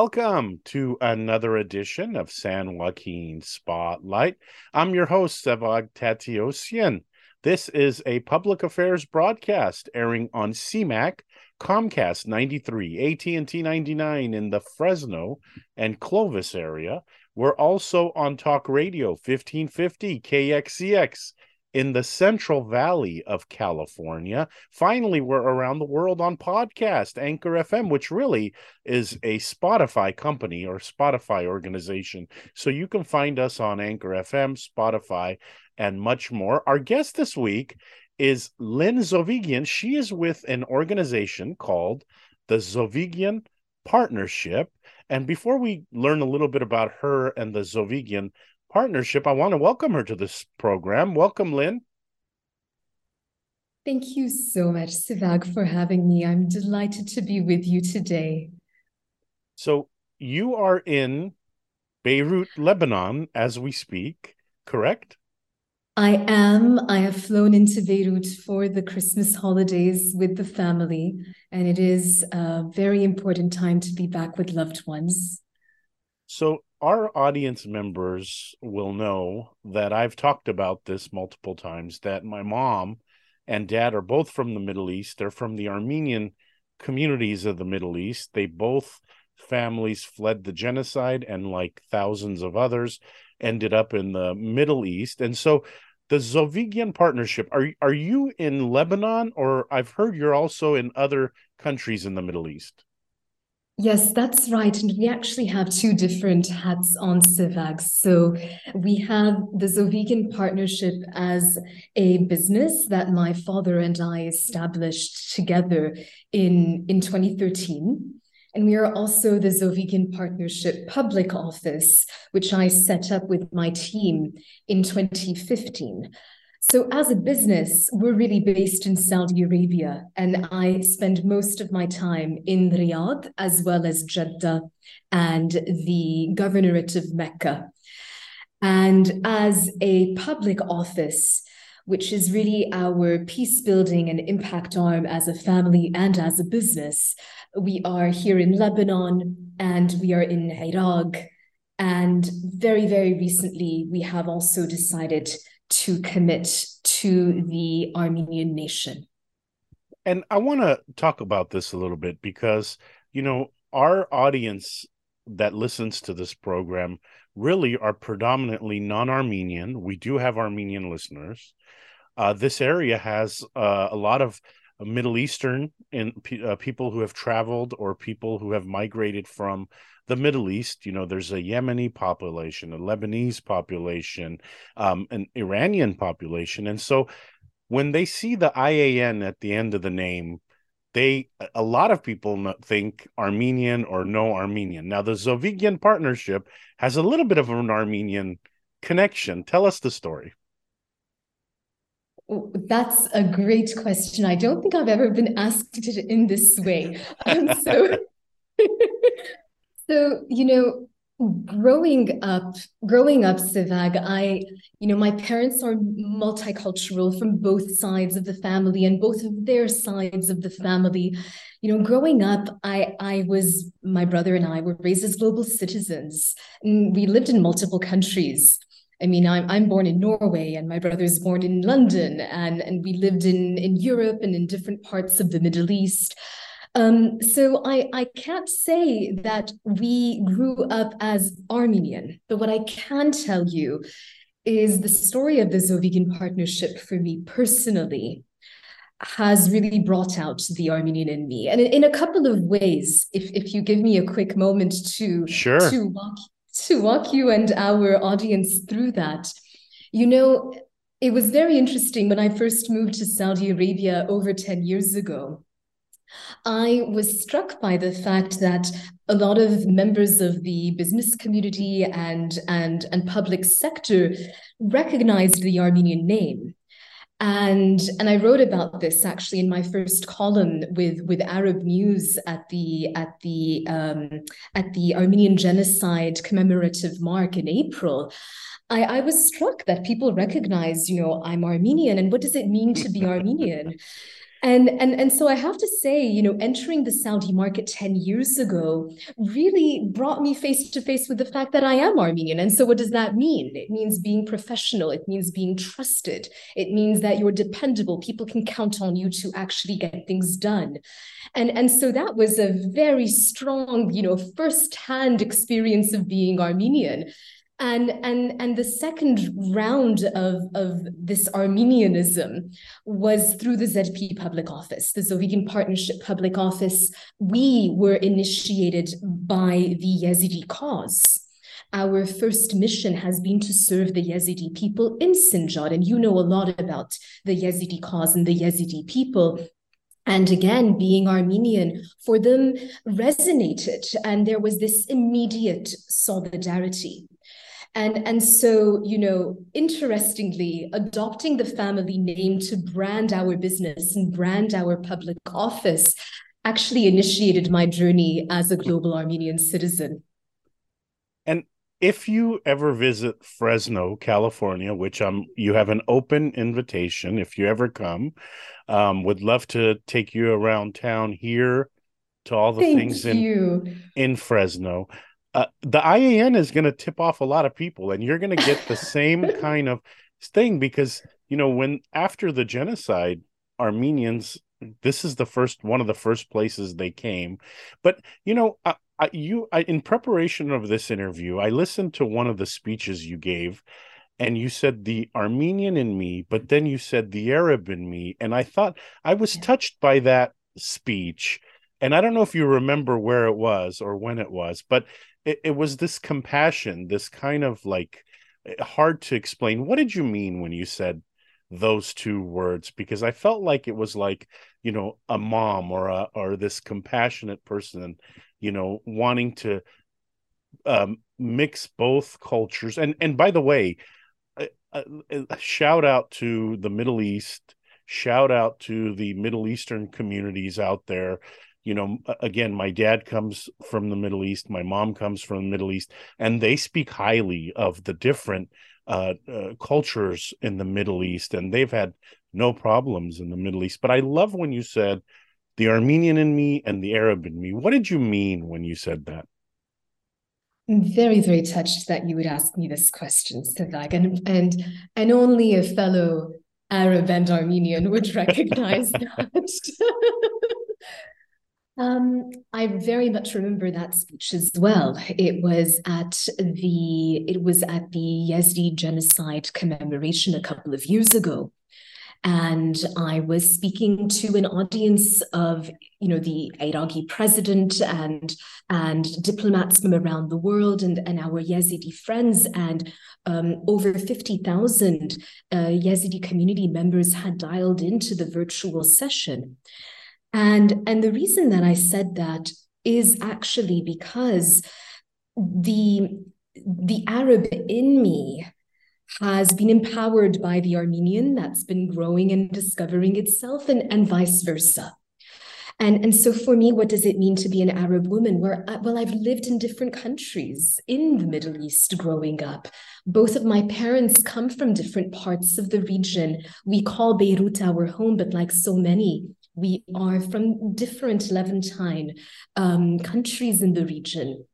Welcome to another edition of San Joaquin Spotlight. I'm your host, Sevag Tateosian. This is a public affairs broadcast airing on CMAC, Comcast 93, AT&T 99 in the Fresno and Clovis area. We're also on Talk Radio 1550 KXEX in the Central Valley of California. Finally, we're around the world on podcast, Anchor FM, which really is a Spotify company or Spotify organization. So you can find us on Anchor FM, Spotify, and much more. Our guest this week is Lynn Zovighian. She is with an organization called the Zovighian Partnership. And before we learn a little bit about her and the Zovighian partnership. I want to welcome her to this program. Welcome, Lynn. Thank you so much, Sevag, for having me. I'm delighted to be with you today. So, you are in Beirut, Lebanon, as we speak, correct? I am. I have flown into Beirut for the Christmas holidays with the family, and it is a very important time to be back with loved ones. So, our audience members will know that I've talked about this multiple times that my mom and dad are both from the Middle East. They're from the Armenian communities of the Middle East. They both families fled the genocide and like thousands of others ended up in the Middle East. And so the Zovighian partnership are are you in Lebanon or I've heard you're also in other countries in the Middle East? Yes, that's right. And we actually have two different hats on Civax. So we have the Zovighian partnership as a business that my father and I established together in, in 2013. And we are also the Zovighian Partnership Public Office, which I set up with my team in 2015. So, as a business, we're really based in Saudi Arabia, and I spend most of my time in Riyadh as well as Jeddah and the Governorate of Mecca. And as a public office, which is really our peace building and impact arm as a family and as a business, we are here in Lebanon and we are in Iraq. And very, very recently, we have also decided to commit to the Armenian nation. And I want to talk about this a little bit because, you know, our audience that listens to this program really are predominantly non Armenian. We do have Armenian listeners. Uh, this area has uh, a lot of Middle Eastern and uh, people who have traveled or people who have migrated from the Middle East, you know, there's a Yemeni population, a Lebanese population, um, an Iranian population. And so when they see the IAN at the end of the name, they a lot of people think Armenian or no Armenian. Now the Zovighian partnership has a little bit of an Armenian connection. Tell us the story. That's a great question. I don't think I've ever been asked it in this way. Um, so So, you know, growing up growing up Sevag i you know my parents are multicultural from both sides of the family and both of their sides of the family you know growing up i i was my brother and i were raised as global citizens and we lived in multiple countries I mean, I'm I'm born in Norway, and my brother's born in London, and and we lived in in Europe and in different parts of the Middle East. Um, so I, I can't say that we grew up as Armenian, but what I can tell you is the story of the Zovighian partnership for me personally has really brought out the Armenian in me. And in, in, a couple of ways, if, if you give me a quick moment to, sure. to, walk, to walk you and our audience through that, you know, it was very interesting when I first moved to Saudi Arabia over 10 years ago. I was struck by the fact that a lot of members of the business community and, and, and public sector recognized the Armenian name. And, and I wrote about this actually in my first column with, with Arab News at the at the um, at the Armenian genocide commemorative mark in April. I, I was struck that people recognize, you know, I'm Armenian, and what does it mean to be Armenian? And, and and so I have to say, you know, entering the Saudi market 10 years ago really brought me face to face with the fact that I am Armenian. And so what does that mean? It means being professional, it means being trusted, it means that you're dependable. People can count on you to actually get things done. And, and so that was a very strong, you know, first-hand experience of being Armenian and and and the second round of of this armenianism was through the zp public office the Zovighian partnership public office we were initiated by the yazidi cause our first mission has been to serve the Yazidi people in Sinjar. And you know a lot about the Yazidi cause and the Yazidi people. And again, being Armenian for them resonated. And there was this immediate solidarity. And, and so, you know, interestingly, adopting the family name to brand our business and brand our public office actually initiated my journey as a global Armenian citizen. And if you ever visit Fresno, California, which I'm, you have an open invitation if you ever come, um, would love to take you around town here to all the Thank things you. in in Fresno uh, the IAN is going to tip off a lot of people, and you're going to get the same kind of thing because you know when after the genocide, Armenians this is the first one of the first places they came, but you know. I, I, you I, in preparation of this interview, I listened to one of the speeches you gave, and you said the Armenian in me, but then you said the Arab in me, and I thought I was yeah. touched by that speech. And I don't know if you remember where it was or when it was, but it, it was this compassion, this kind of like eh, hard to explain. What did you mean when you said those two words? Because I felt like it was like, you know, a mom or a or this compassionate person, you know, wanting to um, mix both cultures. And and by the way, a, a, a shout out to the Middle East shout out to the middle eastern communities out there you know again my dad comes from the middle east my mom comes from the middle east and they speak highly of the different uh, uh, cultures in the middle east and they've had no problems in the middle east. But i love when you said the armenian in me and the arab in me. What did you mean when you said that? I'm very, very touched that you would ask me this question, Sevag, and and and only a fellow Arab and Armenian would recognize that. Um, I very much remember that speech as well. It was at the it was at the Yazidi genocide commemoration a couple of years ago, and I was speaking to an audience of you know the Iraqi president and and diplomats from around the world and and our Yazidi friends and um, over fifty thousand uh, Yazidi community members had dialed into the virtual session. And, and the reason that I said that is actually because the, the Arab in me has been empowered by the Armenian that's been growing and discovering itself, and, and vice versa. And, and so for me, what does it mean to be an Arab woman? Where uh, well, I've lived in different countries in the Middle East growing up. Both of my parents come from different parts of the region. We call Beirut our home, but like so many, we are from different Levantine um, countries in the region.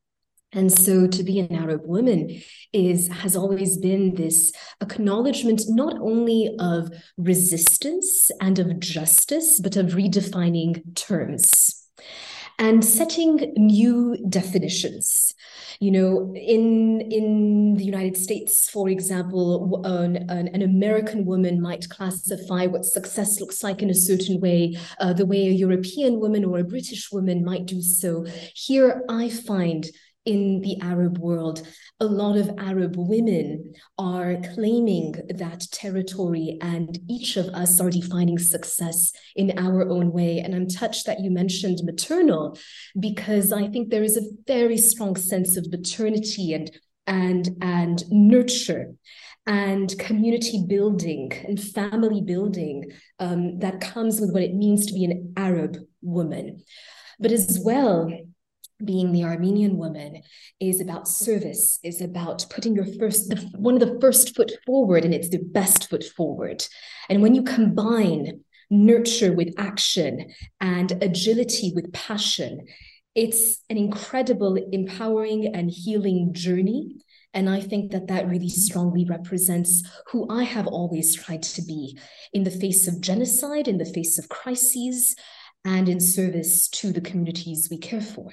And so to be an Arab woman is has always been this acknowledgement not only of resistance and of justice, but of redefining terms and setting new definitions. You know in in the united states for example an, an, an american woman might classify what success looks like in a certain way uh, the way a european woman or a british woman might do so. Here i find in the Arab world, a lot of Arab women are claiming that territory, and each of us are defining success in our own way. And I'm touched that you mentioned maternal, because I think there is a very strong sense of maternity and and and nurture and community building and family building um, that comes with what it means to be an Arab woman. But as well, being the Armenian woman is about service, is about putting your first, the, one of the first foot forward, and it's the best foot forward. And when you combine nurture with action, and agility with passion. It's an incredible, empowering, and healing journey. And I think that that really strongly represents who I have always tried to be in the face of genocide, in the face of crises, and in service to the communities we care for.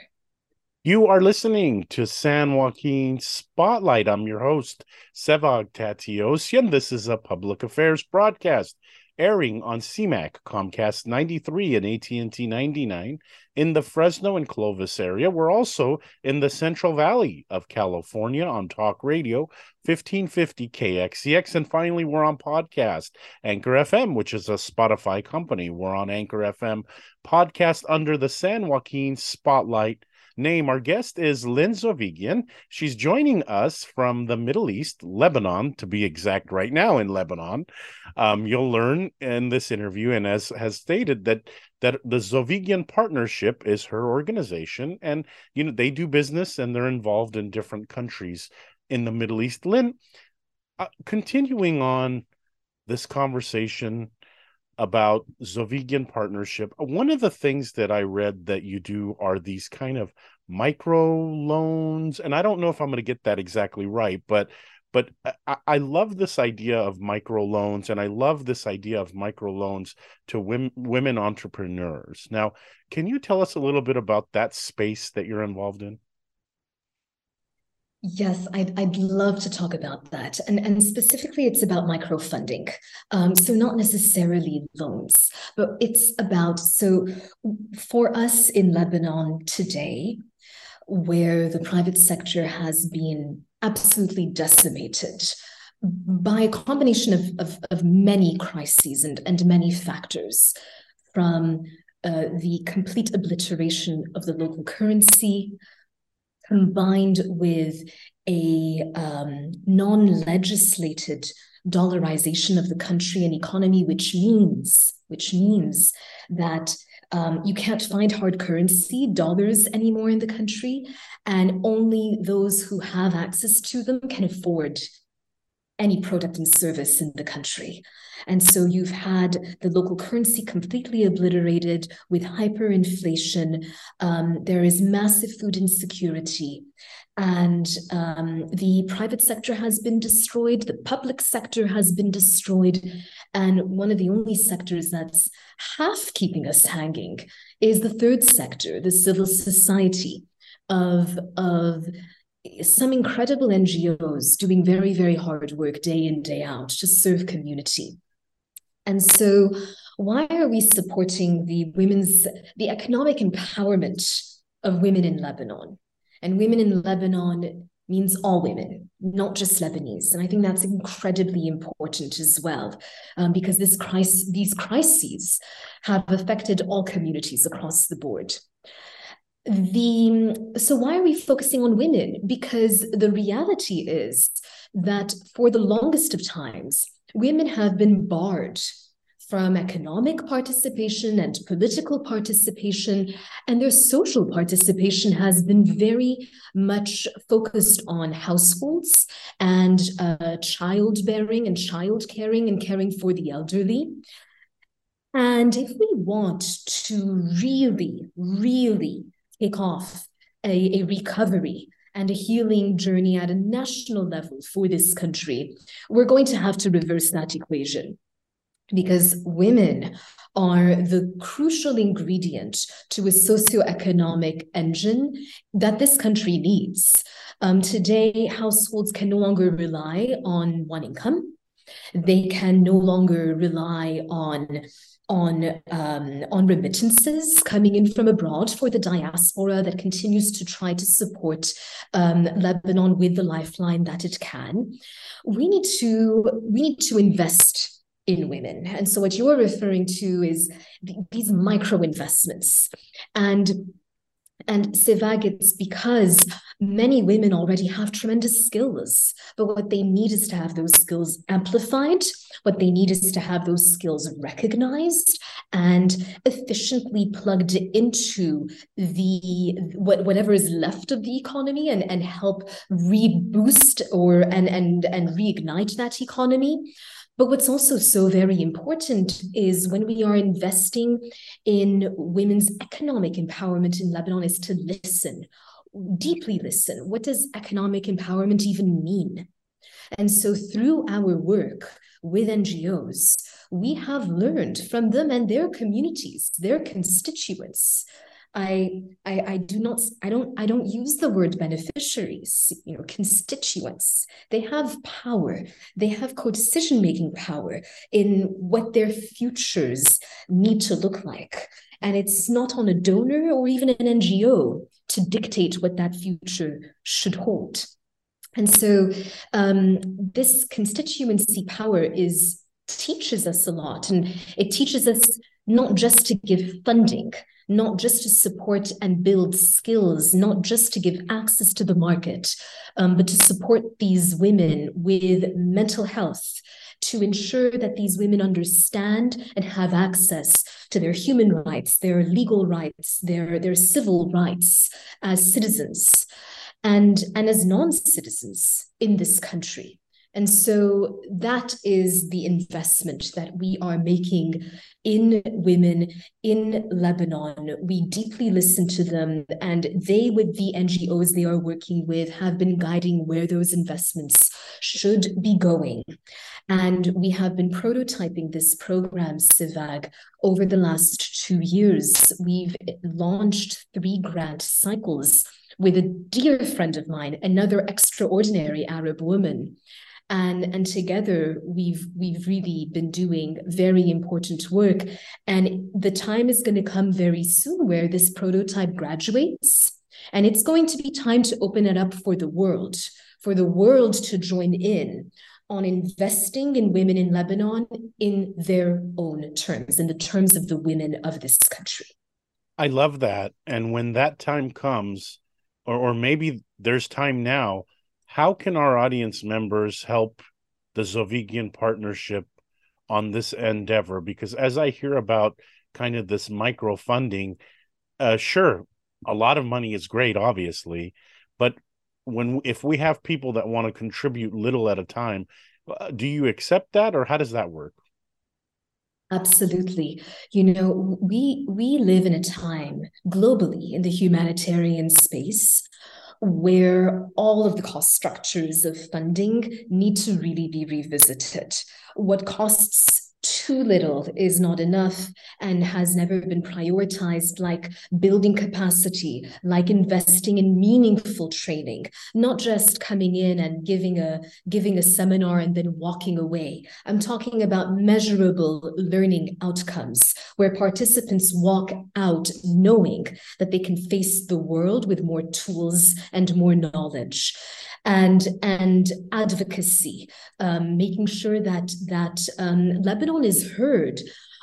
You are listening to San Joaquin Spotlight. I'm your host, Sevag Tateosian. This is a public affairs broadcast airing on CMAC, Comcast 93 and AT&T 99 in the Fresno and Clovis area. We're also in the Central Valley of California on Talk Radio 1550 KXEX and finally we're on podcast Anchor FM, which is a Spotify company. We're on Anchor FM podcast under the San Joaquin Spotlight name. Our guest is Lynn Zovighian. She's joining us from the Middle East, Lebanon, to be exact, right now in Lebanon. Um, you'll learn in this interview, and as has stated, that that the Zovighian Partnership is her organization, and you know they do business and they're involved in different countries in the Middle East. Lynn, uh, continuing on this conversation about Zovighian partnership. One of the things that I read that you do are these kind of micro loans, and I don't know if I'm going to get that exactly right, but but I, I, love this idea of micro loans, and I love this idea of micro loans to women, women entrepreneurs. Now, can you tell us a little bit about that space that you're involved in? Yes, I'd, I'd love to talk about that. And, and specifically, it's about microfunding. Um, so, not necessarily loans, but it's about so for us in Lebanon today, where the private sector has been absolutely decimated by a combination of, of, of many crises and, and many factors, from uh, the complete obliteration of the local currency combined with a um, non-legislated dollarization of the country and economy, which means which means that um, you can't find hard currency dollars anymore in the country, and only those who have access to them can afford any product and service in the country. And so you've had the local currency completely obliterated with hyperinflation. Um, there is massive food insecurity. And um, the private sector has been destroyed, the public sector has been destroyed. And one of the only sectors that's half keeping us hanging is the third sector, the civil society of, of some incredible NGOs doing very, very hard work day in, day out to serve community. And so, why are we supporting the women's, the economic empowerment of women in Lebanon? And women in Lebanon means all women, not just Lebanese. And I think that's incredibly important as well, um, because this crisis, these crises have affected all communities across the board. The so why are we focusing on women? Because the reality is that for the longest of times, women have been barred from economic participation and political participation, and their social participation has been very much focused on households and uh, childbearing and child caring and caring for the elderly. And if we want to really, really take off a, a recovery and a healing journey at a national level for this country, we're going to have to reverse that equation because women are the crucial ingredient to a socioeconomic engine that this country needs. Um, today, households can no longer rely on one income. They can no longer rely on on um, on remittances coming in from abroad for the diaspora that continues to try to support um, Lebanon with the lifeline that it can. We need to we need to invest in women, and so what you're referring to is these micro investments, and and Sevag, it's because many women already have tremendous skills, but what they need is to have those skills amplified. What they need is to have those skills recognized and efficiently plugged into the what, whatever is left of the economy and, and help reboost or and and and reignite that economy. But what's also so very important is when we are investing in women's economic empowerment in Lebanon is to listen, deeply listen. What does economic empowerment even mean? And so through our work with NGOs, we have learned from them and their communities, their constituents, I, I I do not I don't I don't use the word beneficiaries, you know, constituents. They have power. They have co-decision making power in what their futures need to look like. And it's not on a donor or even an NGO to dictate what that future should hold. And so um, this constituency power is teaches us a lot and it teaches us not just to give funding not just to support and build skills, not just to give access to the market, um, but to support these women with mental health, to ensure that these women understand and have access to their human rights, their legal rights, their, their civil rights as citizens and, and as non-citizens in this country. And so that is the investment that we are making in women in Lebanon. We deeply listen to them, and they, with the NGOs they are working with, have been guiding where those investments should be going. And we have been prototyping this program, Sevag, over the last two years. We've launched three grant cycles with a dear friend of mine, another extraordinary Arab woman and and together we've we've really been doing very important work. And the time is going to come very soon where this prototype graduates. And it's going to be time to open it up for the world for the world to join in on investing in women in Lebanon in their own terms in the terms of the women of this country. I love that. And when that time comes or or maybe there's time now how can our audience members help the Zovighian partnership on this endeavor? Because as I hear about kind of this micro funding, uh, sure, a lot of money is great, obviously, but when if we have people that want to contribute little at a time, uh, do you accept that, or how does that work? Absolutely. You know, we we live in a time globally in the humanitarian space where all of the cost structures of funding need to really be revisited. What costs too little is not enough and has never been prioritized, like building capacity, like investing in meaningful training, not just coming in and giving a giving a seminar and then walking away. I'm talking about measurable learning outcomes where participants walk out knowing that they can face the world with more tools and more knowledge and and advocacy, um, making sure that that um, Lebanon is heard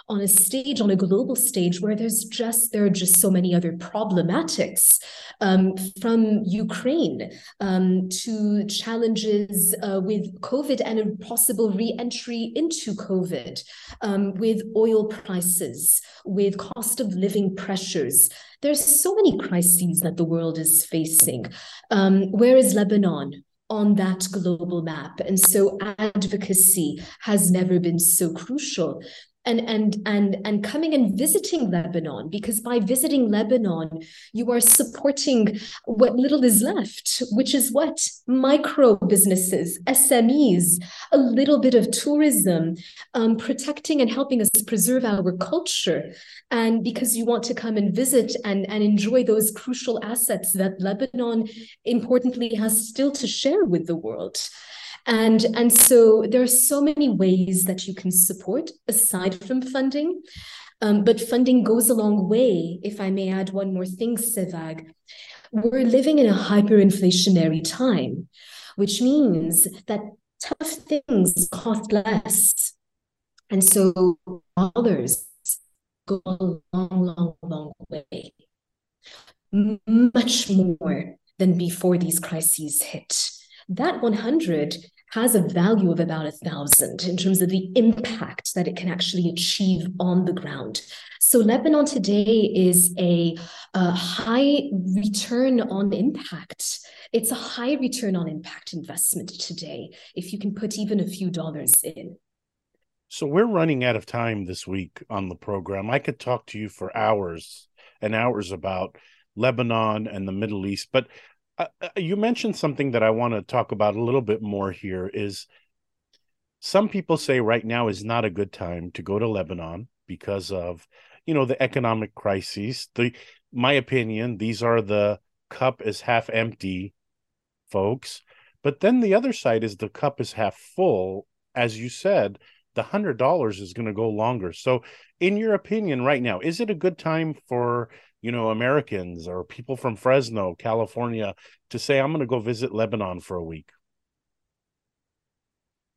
on a stage, on a global stage, where there's just there are just so many other problematics, um, from Ukraine um, to challenges uh, with COVID and a possible re-entry into COVID, um, with oil prices, with cost of living pressures. There's so many crises that the world is facing. Um, where is Lebanon? on that global map. And so advocacy has never been so crucial and and and and coming and visiting Lebanon because by visiting Lebanon you are supporting what little is left which is what? Micro businesses SMEs a little bit of tourism um, protecting and helping us preserve our culture. And because you want to come and visit and and enjoy those crucial assets that Lebanon importantly has still to share with the world and, and so there are so many ways that you can support aside from funding. Um, but funding goes a long way. If I may add one more thing, Sevag, we're living in a hyperinflationary time, which means that tough things cost less. And so dollars go a long, long, long way. Much more than before these crises hit. That 100 has a value of about a thousand in terms of the impact that it can actually achieve on the ground. So Lebanon today is a, a high return on impact. It's a high return on impact investment today, if you can put even a few dollars in. So we're running out of time this week on the program. I could talk to you for hours and hours about Lebanon and the Middle East, but uh, uh you mentioned something that I want to talk about a little bit more here is some people say right now is not a good time to go to Lebanon because of you know the economic crises. The my opinion, these are the cup is half empty folks. But then the other side is the cup is half full. As you said, the hundred dollars is going to go longer. So, in your opinion, right now, is it a good time for you know Americans or people from Fresno, California, to say I'm going to go visit Lebanon for a week?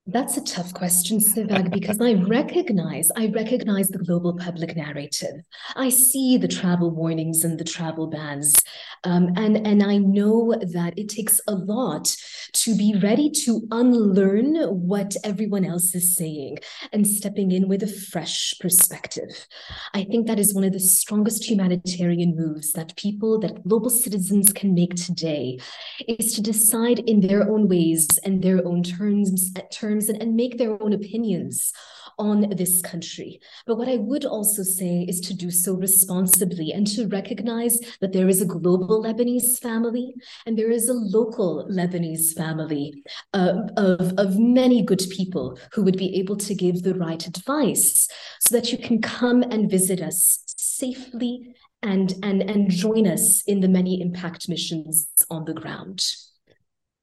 That's a tough question, Sevag, because I recognize, I recognize the global public narrative. I see the travel warnings and the travel bans. Um, and, and I know that it takes a lot to be ready to unlearn what everyone else is saying and stepping in with a fresh perspective. I think that is one of the strongest humanitarian moves that people, that global citizens can make today, is to decide in their own ways and their own terms, terms and, and make their own opinions on this country. But what I would also say is to do so responsibly and to recognize that there is a global Lebanese family and there is a local Lebanese family uh, of, of many good people who would be able to give the right advice so that you can come and visit us safely and, and, and join us in the many impact missions on the ground.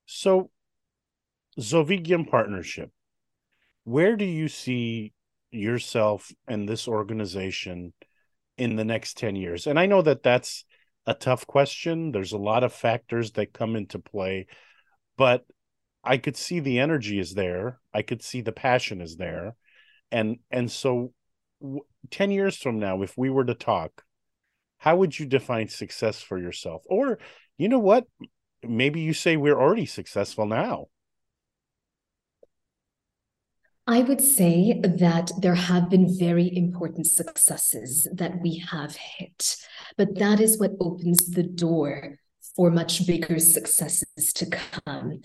So, Zovighian Partnership, where do you see yourself and this organization in the next 10 years? And I know that that's a tough question. There's a lot of factors that come into play, but I could see the energy is there. I could see the passion is there. And and so w- 10 years from now if we were to talk, how would you define success for yourself? Or you know what? Maybe you say we're already successful now. I would say that there have been very important successes that we have hit, but that is what opens the door for much bigger successes to come.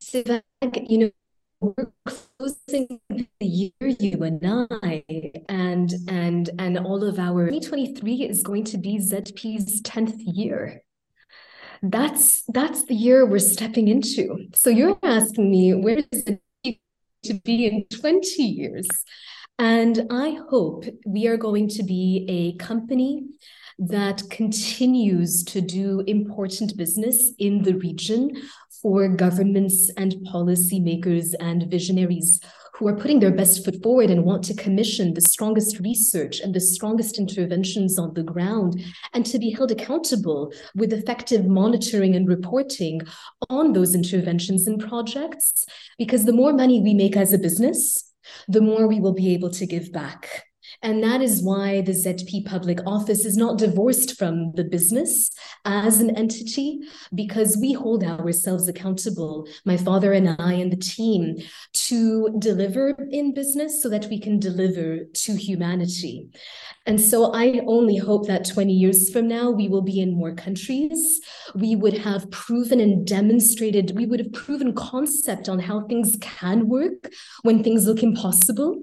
Sevag, you know, we're closing the year, you and I, and and and all of our 2023 is going to be ZP's 10th year. That's that's the year we're stepping into. So you're asking me where is it to be in 20 years. And I hope we are going to be a company that continues to do important business in the region for governments and policymakers and visionaries who are putting their best foot forward and want to commission the strongest research and the strongest interventions on the ground and to be held accountable with effective monitoring and reporting on those interventions and projects. Because the more money we make as a business, the more we will be able to give back and that is why the ZP public office is not divorced from the business as an entity, because we hold ourselves accountable, my father and I and the team, to deliver in business so that we can deliver to humanity. And so I only hope that 20 years from now, we will be in more countries. We would have proven and demonstrated, we would have proven concept on how things can work when things look impossible.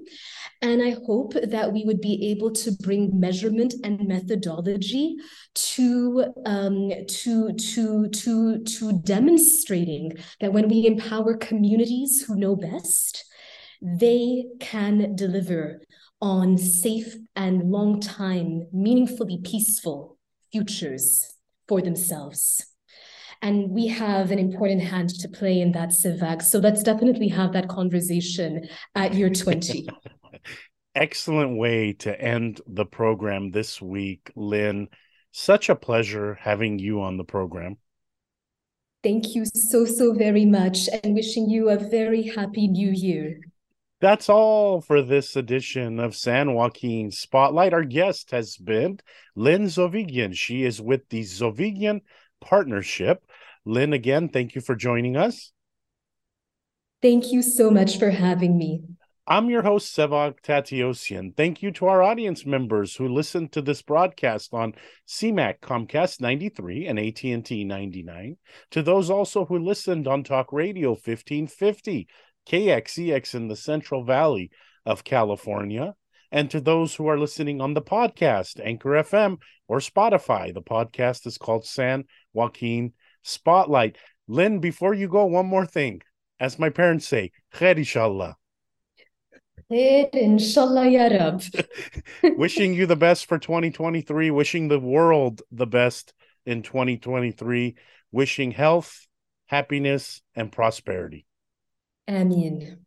And I hope that we would be able to bring measurement and methodology to, um, to, to, to, to demonstrating that when we empower communities who know best, they can deliver on safe and long time, meaningfully peaceful futures for themselves. And we have an important hand to play in that, Sevag. So let's definitely have that conversation at year 20. excellent way to end the program this week, Lynn. Such a pleasure having you on the program. Thank you so, so very much, and wishing you a very happy new year. That's all for this edition of San Joaquin Spotlight. Our guest has been Lynn Zovighian. She is with the Zovighian Partnership. Lynn, again, thank you for joining us. Thank you so much for having me. I'm your host, Sevag Tateosian. Thank you to our audience members who listened to this broadcast on CMAC Comcast 93 and AT&T 99. To those also who listened on Talk Radio 1550, KXEX in the Central Valley, of California. And to those who are listening on the podcast, Anchor FM or Spotify, the podcast is called San Joaquin Spotlight. Lynn, before you go, one more thing. As my parents say, khair inshallah. Inshallah ya Rab. wishing you the best for 2023, wishing the world the best in 2023, wishing health, happiness, and prosperity. Amin.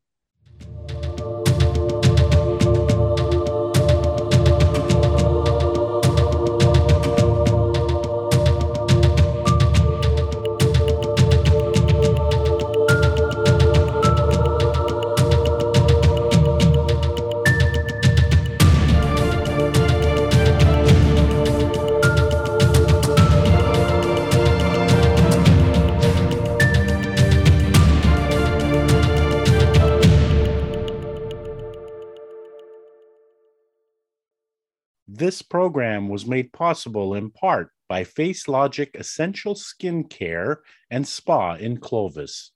This program was made possible in part by Face Logic Essential Skin Care and Spa in Clovis.